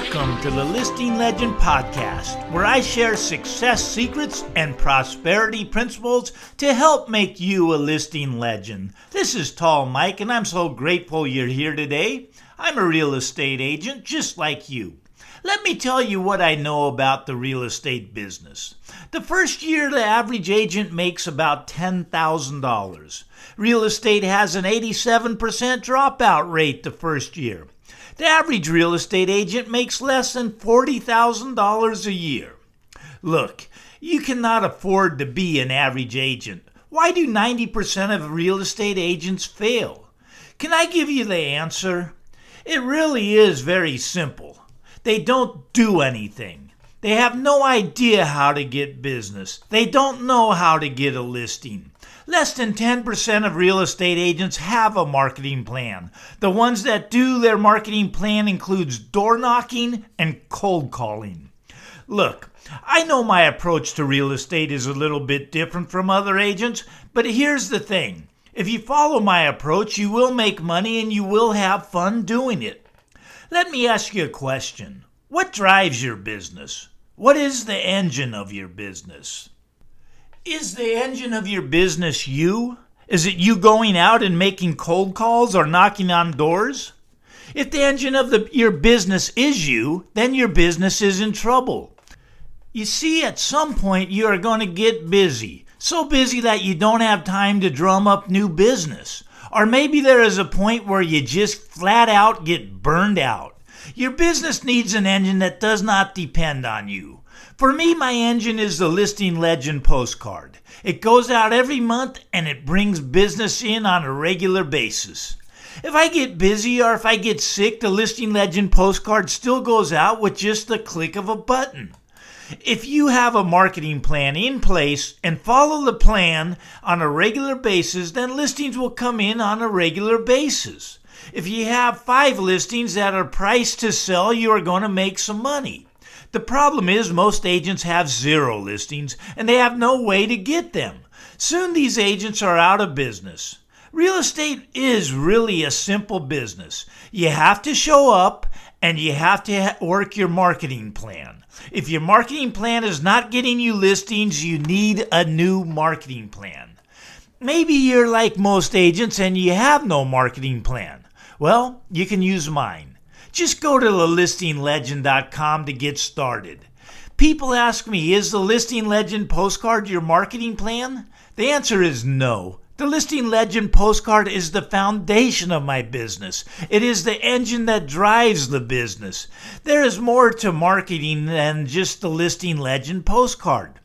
Welcome to the Listing Legend Podcast, where I share success secrets and prosperity principles to help make you a listing legend. This is Tall Mike, and I'm so grateful you're here today. I'm a real estate agent just like you. Let me tell you what I know about the real estate business. The first year, the average agent makes about $10,000. Real estate has an 87% dropout rate the first year. The average real estate agent makes less than $40,000 a year. Look, you cannot afford to be an average agent. Why do 90% of real estate agents fail? Can I give you the answer? It really is very simple. They don't do anything. They have no idea how to get business. They don't know how to get a listing. Less than 10% of real estate agents have a marketing plan. The ones that do their marketing plan includes door knocking and cold calling. Look, I know my approach to real estate is a little bit different from other agents, but here's the thing. If you follow my approach, you will make money and you will have fun doing it. Let me ask you a question. What drives your business? What is the engine of your business? Is the engine of your business you? Is it you going out and making cold calls or knocking on doors? If the engine of the, your business is you, then your business is in trouble. You see, at some point you are going to get busy, so busy that you don't have time to drum up new business. Or maybe there is a point where you just flat out get burned out. Your business needs an engine that does not depend on you. For me, my engine is the Listing Legend postcard. It goes out every month and it brings business in on a regular basis. If I get busy or if I get sick, the Listing Legend postcard still goes out with just the click of a button. If you have a marketing plan in place and follow the plan on a regular basis, then listings will come in on a regular basis. If you have five listings that are priced to sell, you are going to make some money. The problem is most agents have zero listings and they have no way to get them. Soon these agents are out of business. Real estate is really a simple business. You have to show up and you have to work your marketing plan. If your marketing plan is not getting you listings, you need a new marketing plan. Maybe you're like most agents and you have no marketing plan. Well, you can use mine. Just go to thelistinglegend.com to get started. People ask me, is the Listing Legend postcard your marketing plan? The answer is no. The Listing Legend postcard is the foundation of my business. It is the engine that drives the business. There is more to marketing than just the Listing Legend postcard.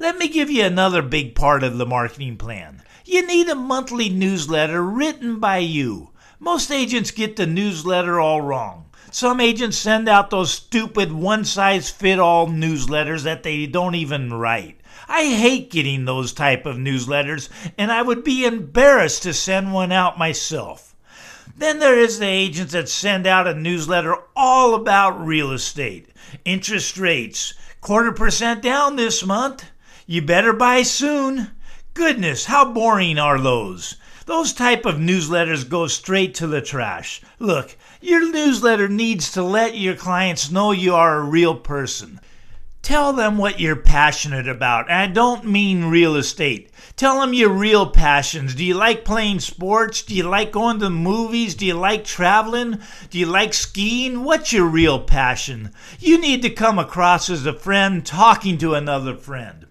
Let me give you another big part of the marketing plan. You need a monthly newsletter written by you. Most agents get the newsletter all wrong. Some agents send out those stupid one size fit all newsletters that they don't even write. I hate getting those type of newsletters and I would be embarrassed to send one out myself. Then there is the agents that send out a newsletter all about real estate, interest rates, quarter percent down this month. You better buy soon. Goodness, how boring are those? Those type of newsletters go straight to the trash. Look, your newsletter needs to let your clients know you are a real person. Tell them what you're passionate about. I don't mean real estate. Tell them your real passions. Do you like playing sports? Do you like going to the movies? Do you like traveling? Do you like skiing? What's your real passion? You need to come across as a friend talking to another friend.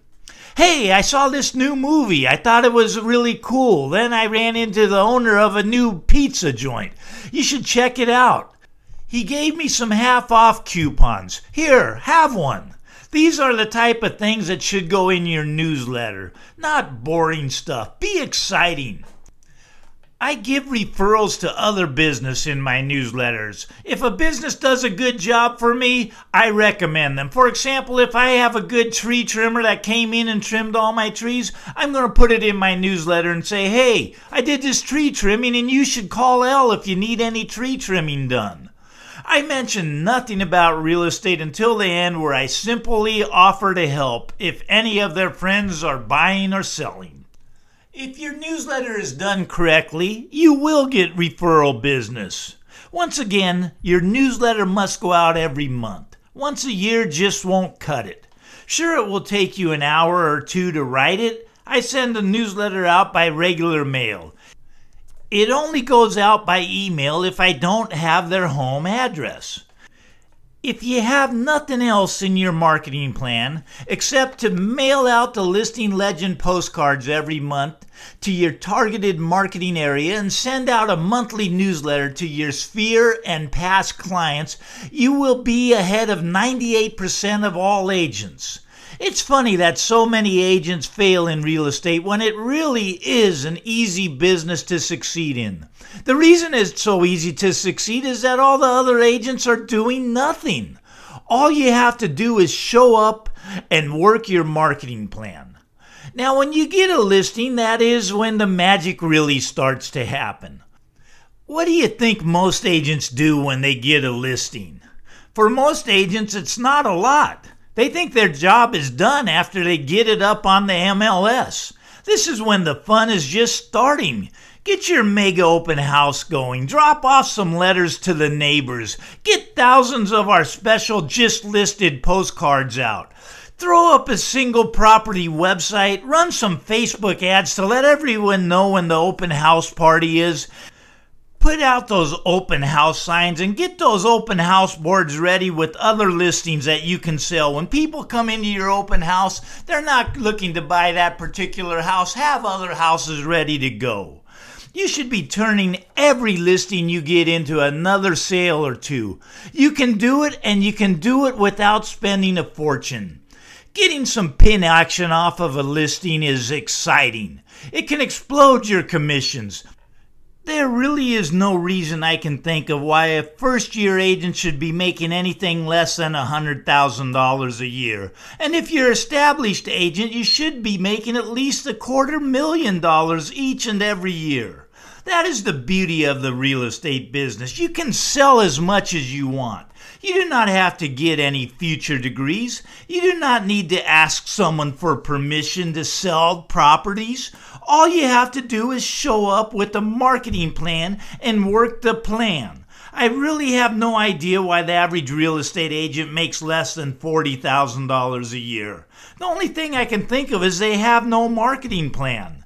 Hey, I saw this new movie. I thought it was really cool. Then I ran into the owner of a new pizza joint. You should check it out. He gave me some half off coupons. Here, have one. These are the type of things that should go in your newsletter, not boring stuff. Be exciting. I give referrals to other business in my newsletters. If a business does a good job for me, I recommend them. For example, if I have a good tree trimmer that came in and trimmed all my trees, I'm going to put it in my newsletter and say, "Hey, I did this tree trimming and you should call L if you need any tree trimming done." I mention nothing about real estate until the end where I simply offer to help if any of their friends are buying or selling. If your newsletter is done correctly, you will get referral business. Once again, your newsletter must go out every month. Once a year just won't cut it. Sure, it will take you an hour or two to write it. I send a newsletter out by regular mail. It only goes out by email if I don't have their home address. If you have nothing else in your marketing plan except to mail out the listing legend postcards every month to your targeted marketing area and send out a monthly newsletter to your sphere and past clients, you will be ahead of 98% of all agents. It's funny that so many agents fail in real estate when it really is an easy business to succeed in. The reason it's so easy to succeed is that all the other agents are doing nothing. All you have to do is show up and work your marketing plan. Now, when you get a listing, that is when the magic really starts to happen. What do you think most agents do when they get a listing? For most agents, it's not a lot. They think their job is done after they get it up on the MLS. This is when the fun is just starting. Get your mega open house going. Drop off some letters to the neighbors. Get thousands of our special just listed postcards out. Throw up a single property website. Run some Facebook ads to let everyone know when the open house party is. Put out those open house signs and get those open house boards ready with other listings that you can sell. When people come into your open house, they're not looking to buy that particular house. Have other houses ready to go. You should be turning every listing you get into another sale or two. You can do it and you can do it without spending a fortune. Getting some pin action off of a listing is exciting. It can explode your commissions. There really is no reason I can think of why a first year agent should be making anything less than $100,000 a year. And if you're an established agent, you should be making at least a quarter million dollars each and every year. That is the beauty of the real estate business. You can sell as much as you want. You do not have to get any future degrees. You do not need to ask someone for permission to sell properties. All you have to do is show up with a marketing plan and work the plan. I really have no idea why the average real estate agent makes less than $40,000 a year. The only thing I can think of is they have no marketing plan.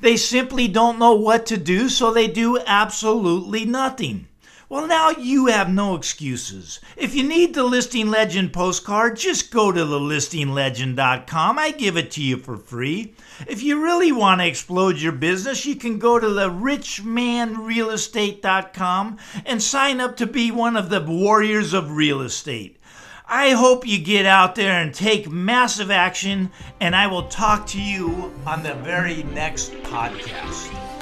They simply don't know what to do, so they do absolutely nothing. Well, now you have no excuses. If you need the Listing Legend postcard, just go to thelistinglegend.com. I give it to you for free. If you really want to explode your business, you can go to the richmanrealestate.com and sign up to be one of the warriors of real estate. I hope you get out there and take massive action, and I will talk to you on the very next podcast.